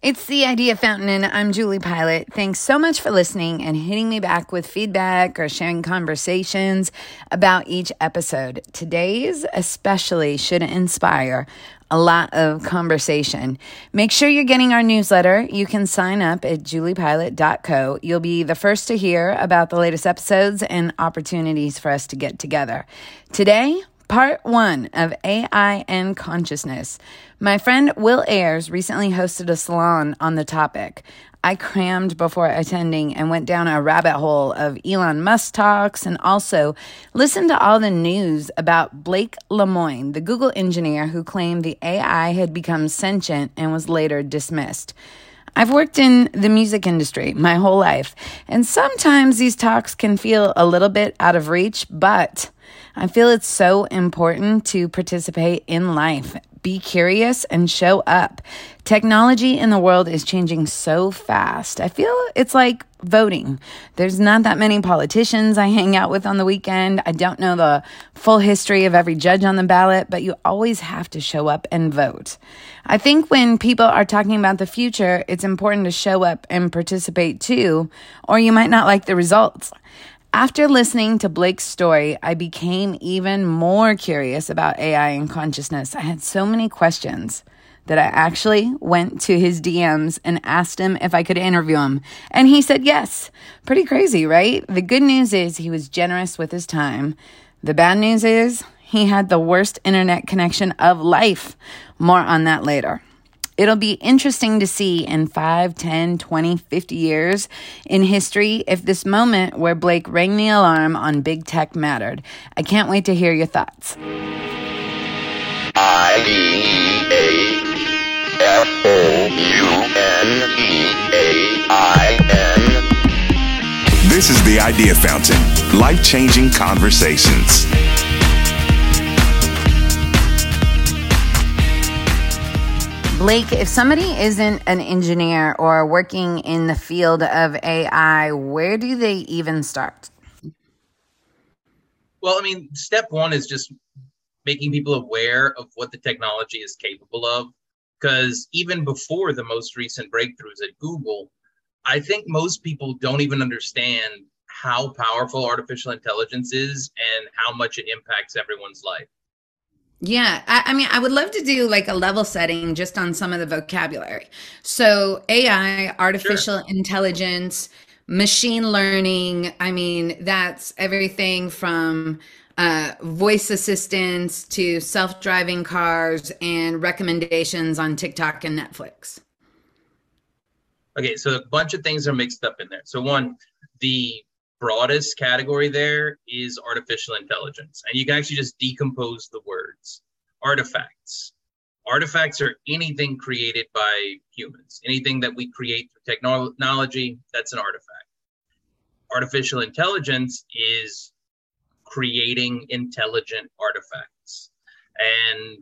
It's the Idea Fountain, and I'm Julie Pilat. Thanks so much for listening and hitting me back with feedback or sharing conversations about each episode. Today's especially should inspire a lot of conversation. Make sure you're getting our newsletter. You can sign up at juliepilat.co. You'll be the first to hear about the latest episodes and opportunities for us to get together. Today, Part one of AI and consciousness. My friend Will Ayers recently hosted a salon on the topic. I crammed before attending and went down a rabbit hole of Elon Musk talks and also listened to all the news about Blake Lemoine, the Google engineer who claimed the AI had become sentient and was later dismissed. I've worked in the music industry my whole life, and sometimes these talks can feel a little bit out of reach, but I feel it's so important to participate in life. Be curious and show up. Technology in the world is changing so fast. I feel it's like voting. There's not that many politicians I hang out with on the weekend. I don't know the full history of every judge on the ballot, but you always have to show up and vote. I think when people are talking about the future, it's important to show up and participate too, or you might not like the results. After listening to Blake's story, I became even more curious about AI and consciousness. I had so many questions that I actually went to his DMs and asked him if I could interview him. And he said yes. Pretty crazy, right? The good news is he was generous with his time. The bad news is he had the worst internet connection of life. More on that later. It'll be interesting to see in 5, 10, 20, 50 years in history if this moment where Blake rang the alarm on big tech mattered. I can't wait to hear your thoughts. I D A F O U N E A I N. This is the Idea Fountain life changing conversations. Blake, if somebody isn't an engineer or working in the field of AI, where do they even start? Well, I mean, step one is just making people aware of what the technology is capable of. Because even before the most recent breakthroughs at Google, I think most people don't even understand how powerful artificial intelligence is and how much it impacts everyone's life. Yeah, I, I, mean, I would love to do like a level setting just on some of the vocabulary. So, AI, artificial sure. intelligence, machine learning. I mean, that's everything from uh, voice assistants to self driving cars and recommendations on TikTok and Netflix. Okay, so a bunch of things are mixed up in there. So, one, the broadest category there is artificial intelligence. And you can actually just decompose the words. Artifacts. Artifacts are anything created by humans, anything that we create through technology, that's an artifact. Artificial intelligence is creating intelligent artifacts. And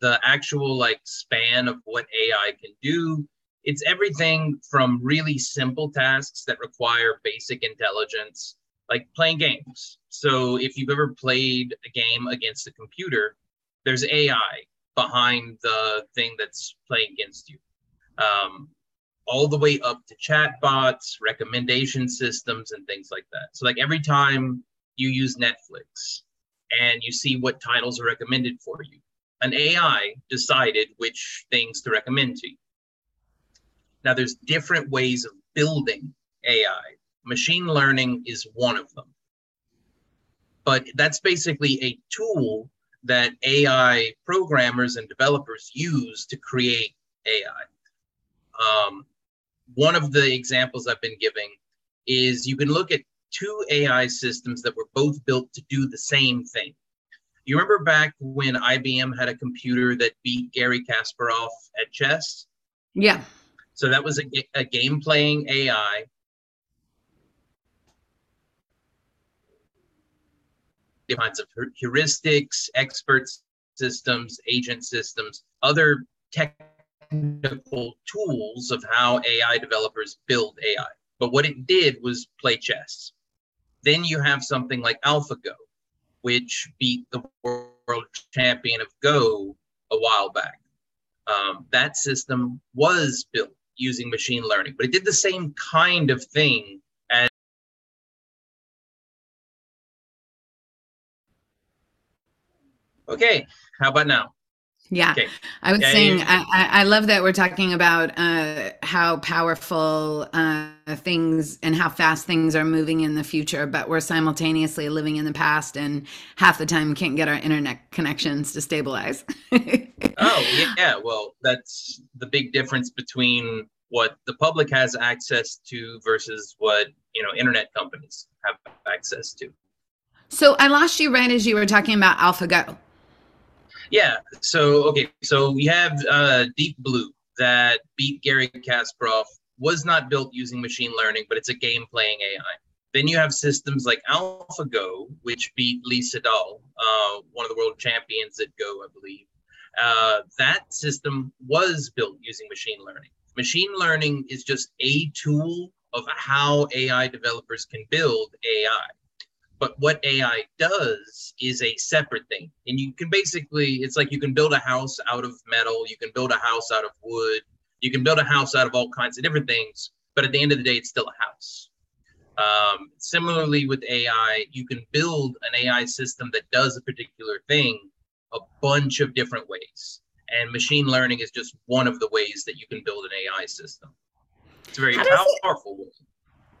the actual like span of what AI can do it's everything from really simple tasks that require basic intelligence, like playing games. So if you've ever played a game against a computer, there's AI behind the thing that's playing against you. Um, all the way up to chatbots, recommendation systems, and things like that. So, like every time you use Netflix and you see what titles are recommended for you, an AI decided which things to recommend to you. Now, there's different ways of building AI. Machine learning is one of them. But that's basically a tool that AI programmers and developers use to create AI. Um, one of the examples I've been giving is you can look at two AI systems that were both built to do the same thing. You remember back when IBM had a computer that beat Garry Kasparov at chess? Yeah. So that was a, a game playing AI. Kinds of heuristics, expert systems, agent systems, other technical tools of how AI developers build AI. But what it did was play chess. Then you have something like AlphaGo, which beat the world champion of Go a while back. Um, that system was built using machine learning, but it did the same kind of thing as. Okay, how about now? Yeah, okay. I was yeah, saying I, I love that we're talking about uh, how powerful uh, things and how fast things are moving in the future, but we're simultaneously living in the past, and half the time can't get our internet connections to stabilize. oh yeah, well that's the big difference between what the public has access to versus what you know internet companies have access to. So I lost you right as you were talking about AlphaGo. Yeah. So okay. So we have uh, Deep Blue that beat Garry Kasparov. Was not built using machine learning, but it's a game playing AI. Then you have systems like AlphaGo, which beat Lee Sedol, uh, one of the world champions at Go, I believe. Uh, that system was built using machine learning. Machine learning is just a tool of how AI developers can build AI. But what AI does is a separate thing. And you can basically, it's like you can build a house out of metal, you can build a house out of wood, you can build a house out of all kinds of different things. But at the end of the day, it's still a house. Um, similarly, with AI, you can build an AI system that does a particular thing a bunch of different ways. And machine learning is just one of the ways that you can build an AI system. It's a very powerful way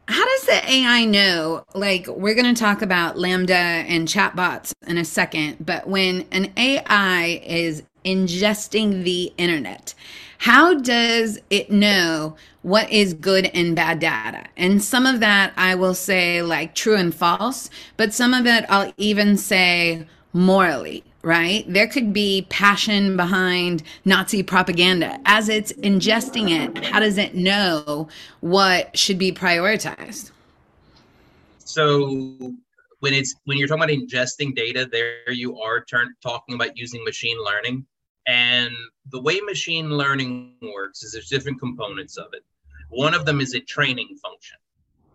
how does the AI know? Like, we're going to talk about LaMDA and chatbots in a second, but when an AI is ingesting the internet, how does it know what is good and bad data? And some of that I will say like true and false, but some of it I'll even say morally right? There could be passion behind Nazi propaganda. As it's ingesting it, how does it know what should be prioritized? So when it's when you're talking about ingesting data, there you are turn, talking about using machine learning. And the way machine learning works is there's different components of it. One of them is a training function.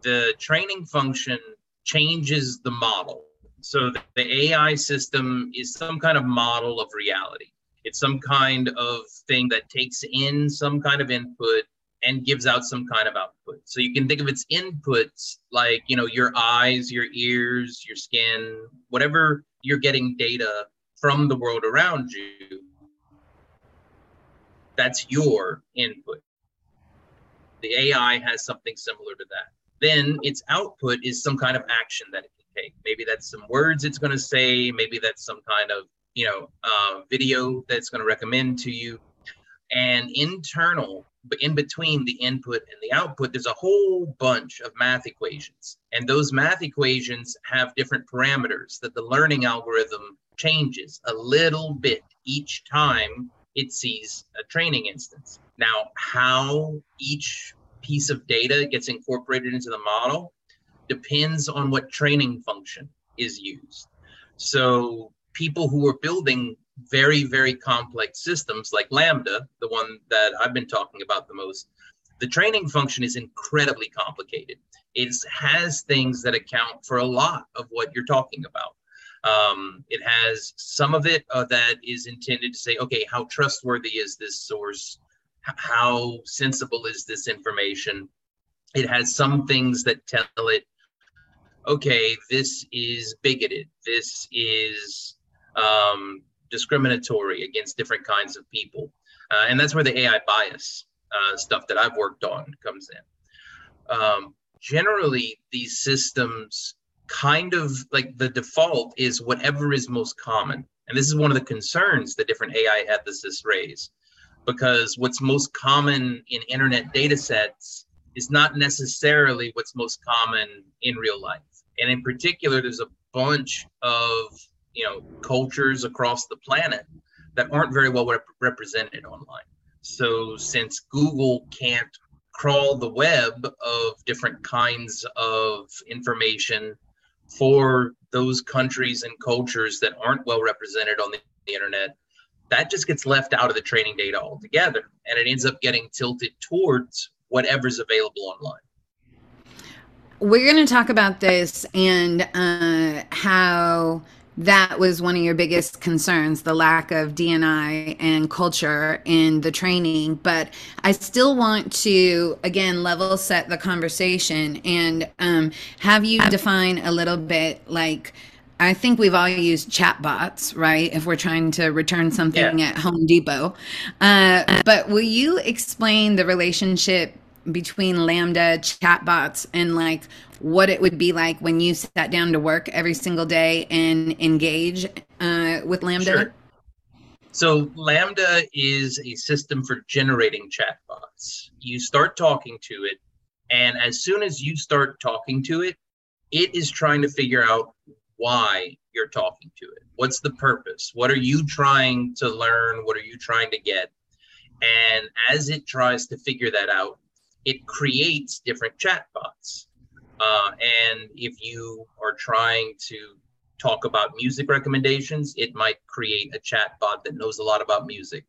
The training function changes the model so the AI system is some kind of model of reality. It's some kind of thing that takes in some kind of input and gives out some kind of output. So you can think of its inputs like, you know, your eyes, your ears, your skin, whatever you're getting data from the world around you. That's your input. The AI has something similar to that. Then its output is some kind of action that it take. Maybe that's some words it's going to say. Maybe that's some kind of you know uh, video that's going to recommend to you. And internal, but in between the input and the output, there's a whole bunch of math equations. And those math equations have different parameters that the learning algorithm changes a little bit each time it sees a training instance. Now, how each piece of data gets incorporated into the model depends on what training function is used. So people who are building very, very complex systems like LaMDA, the one that I've been talking about the most, the training function is incredibly complicated. It has things that account for a lot of what you're talking about. Um, it has some of it uh, that is intended to say, okay, how trustworthy is this source? How sensible is this information? It has some things that tell it okay, this is bigoted, this is um, discriminatory against different kinds of people. Uh, and that's where the AI bias uh, stuff that I've worked on comes in. Um, generally, these systems kind of like the default is whatever is most common. And this is one of the concerns that different AI ethicists raise because what's most common in internet data sets is not necessarily what's most common in real life and in particular there's a bunch of you know cultures across the planet that aren't very well rep- represented online. So since google can't crawl the web of different kinds of information for those countries and cultures that aren't well represented on the, the internet that just gets left out of the training data altogether. And it ends up getting tilted towards whatever's available online we're going to talk about this and uh, how that was one of your biggest concerns the lack of DNI and culture in the training. But I still want to, again, level set the conversation and um, have you define a little bit like, I think we've all used chatbots, right? If we're trying to return something yeah. at Home Depot. Uh, but will you explain the relationship between LaMDA chatbots and like what it would be like when you sat down to work every single day and engage uh, with LaMDA? Sure. So, LaMDA is a system for generating chatbots. You start talking to it, and as soon as you start talking to it, it is trying to figure out why you're talking to it. What's the purpose? What are you trying to learn? What are you trying to get? And as it tries to figure that out, it creates different chatbots. Uh, and if you are trying to talk about music recommendations, it might create a chatbot that knows a lot about music.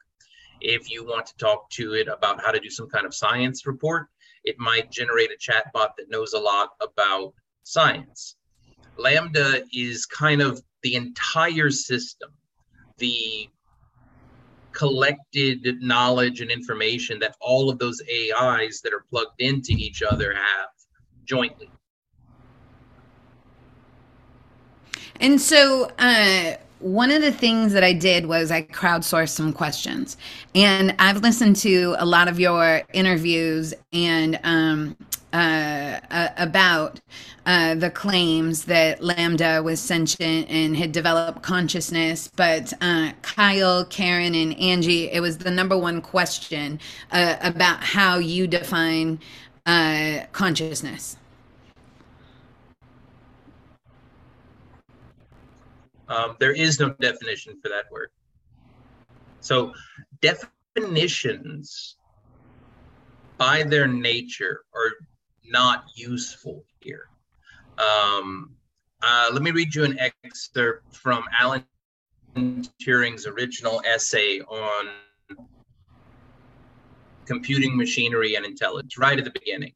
If you want to talk to it about how to do some kind of science report, it might generate a chatbot that knows a lot about science. LaMDA is kind of the entire system, the collected knowledge and information that all of those AIs that are plugged into each other have jointly. And so, uh, one of the things that I did was I crowdsourced some questions, and I've listened to a lot of your interviews and um, uh, uh, about uh, the claims that LaMDA was sentient and had developed consciousness. But uh, Kyle, Karen, and Angie, it was the number one question uh, about how you define consciousness. Um, there is no definition for that word. So definitions by their nature are not useful here. Um, uh, let me read you an excerpt from Alan Turing's original essay on computing machinery and intelligence, right at the beginning.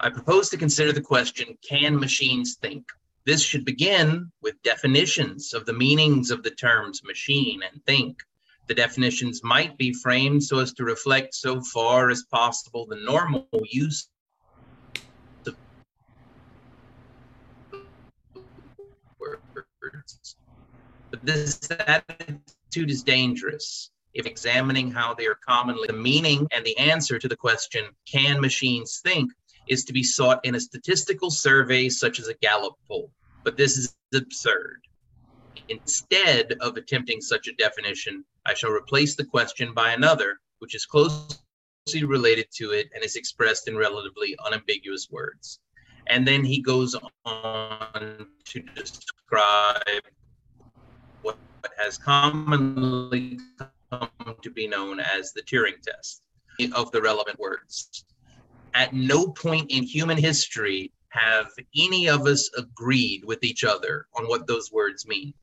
I propose to consider the question Can machines think? This should begin with definitions of the meanings of the terms machine and think. The definitions might be framed so as to reflect so far as possible the normal use of words. But this attitude is dangerous if examining how they are commonly the meaning and the answer to the question, can machines think, is to be sought in a statistical survey such as a Gallup poll. But this is absurd. Instead of attempting such a definition, I shall replace the question by another, which is closely related to it and is expressed in relatively unambiguous words. And then he goes on to describe what has commonly come to be known as the Turing test of the relevant words at no point in human history have any of us agreed with each other on what those words mean.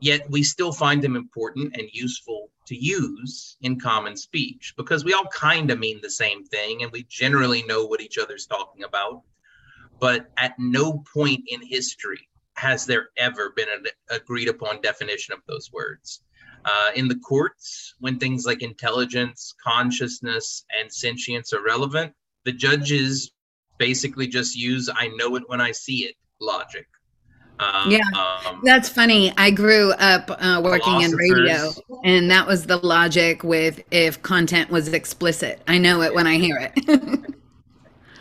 Yet we still find them important and useful to use in common speech because we all kind of mean the same thing and we generally know what each other's talking about. But at no point in history has there ever been an agreed upon definition of those words. Uh, in the courts, when things like intelligence, consciousness, and sentience are relevant, the judges basically just use I know it when I see it logic. Um, yeah, um, that's funny. I grew up uh, working in radio, and that was the logic with if content was explicit. I know it when I hear it.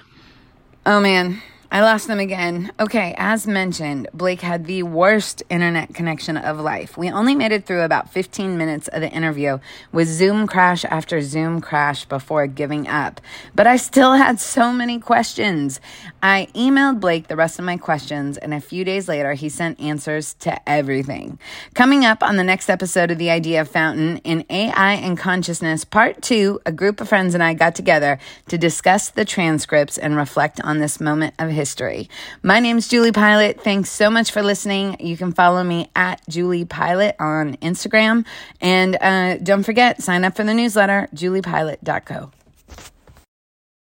oh man, I lost them again. Okay, as mentioned, Blake had the worst internet connection of life. We only made it through about 15 minutes of the interview with Zoom crash after Zoom crash before giving up. But I still had so many questions. I emailed Blake the rest of my questions, and a few days later, he sent answers to everything. Coming up on the next episode of The Idea Fountain in AI and Consciousness, Part 2, a group of friends and I got together to discuss the transcripts and reflect on this moment of history history. My name is Julie Pilat. Thanks so much for listening. You can follow me at Julie Pilat on Instagram. And uh, don't forget, sign up for the newsletter, juliepilat.co.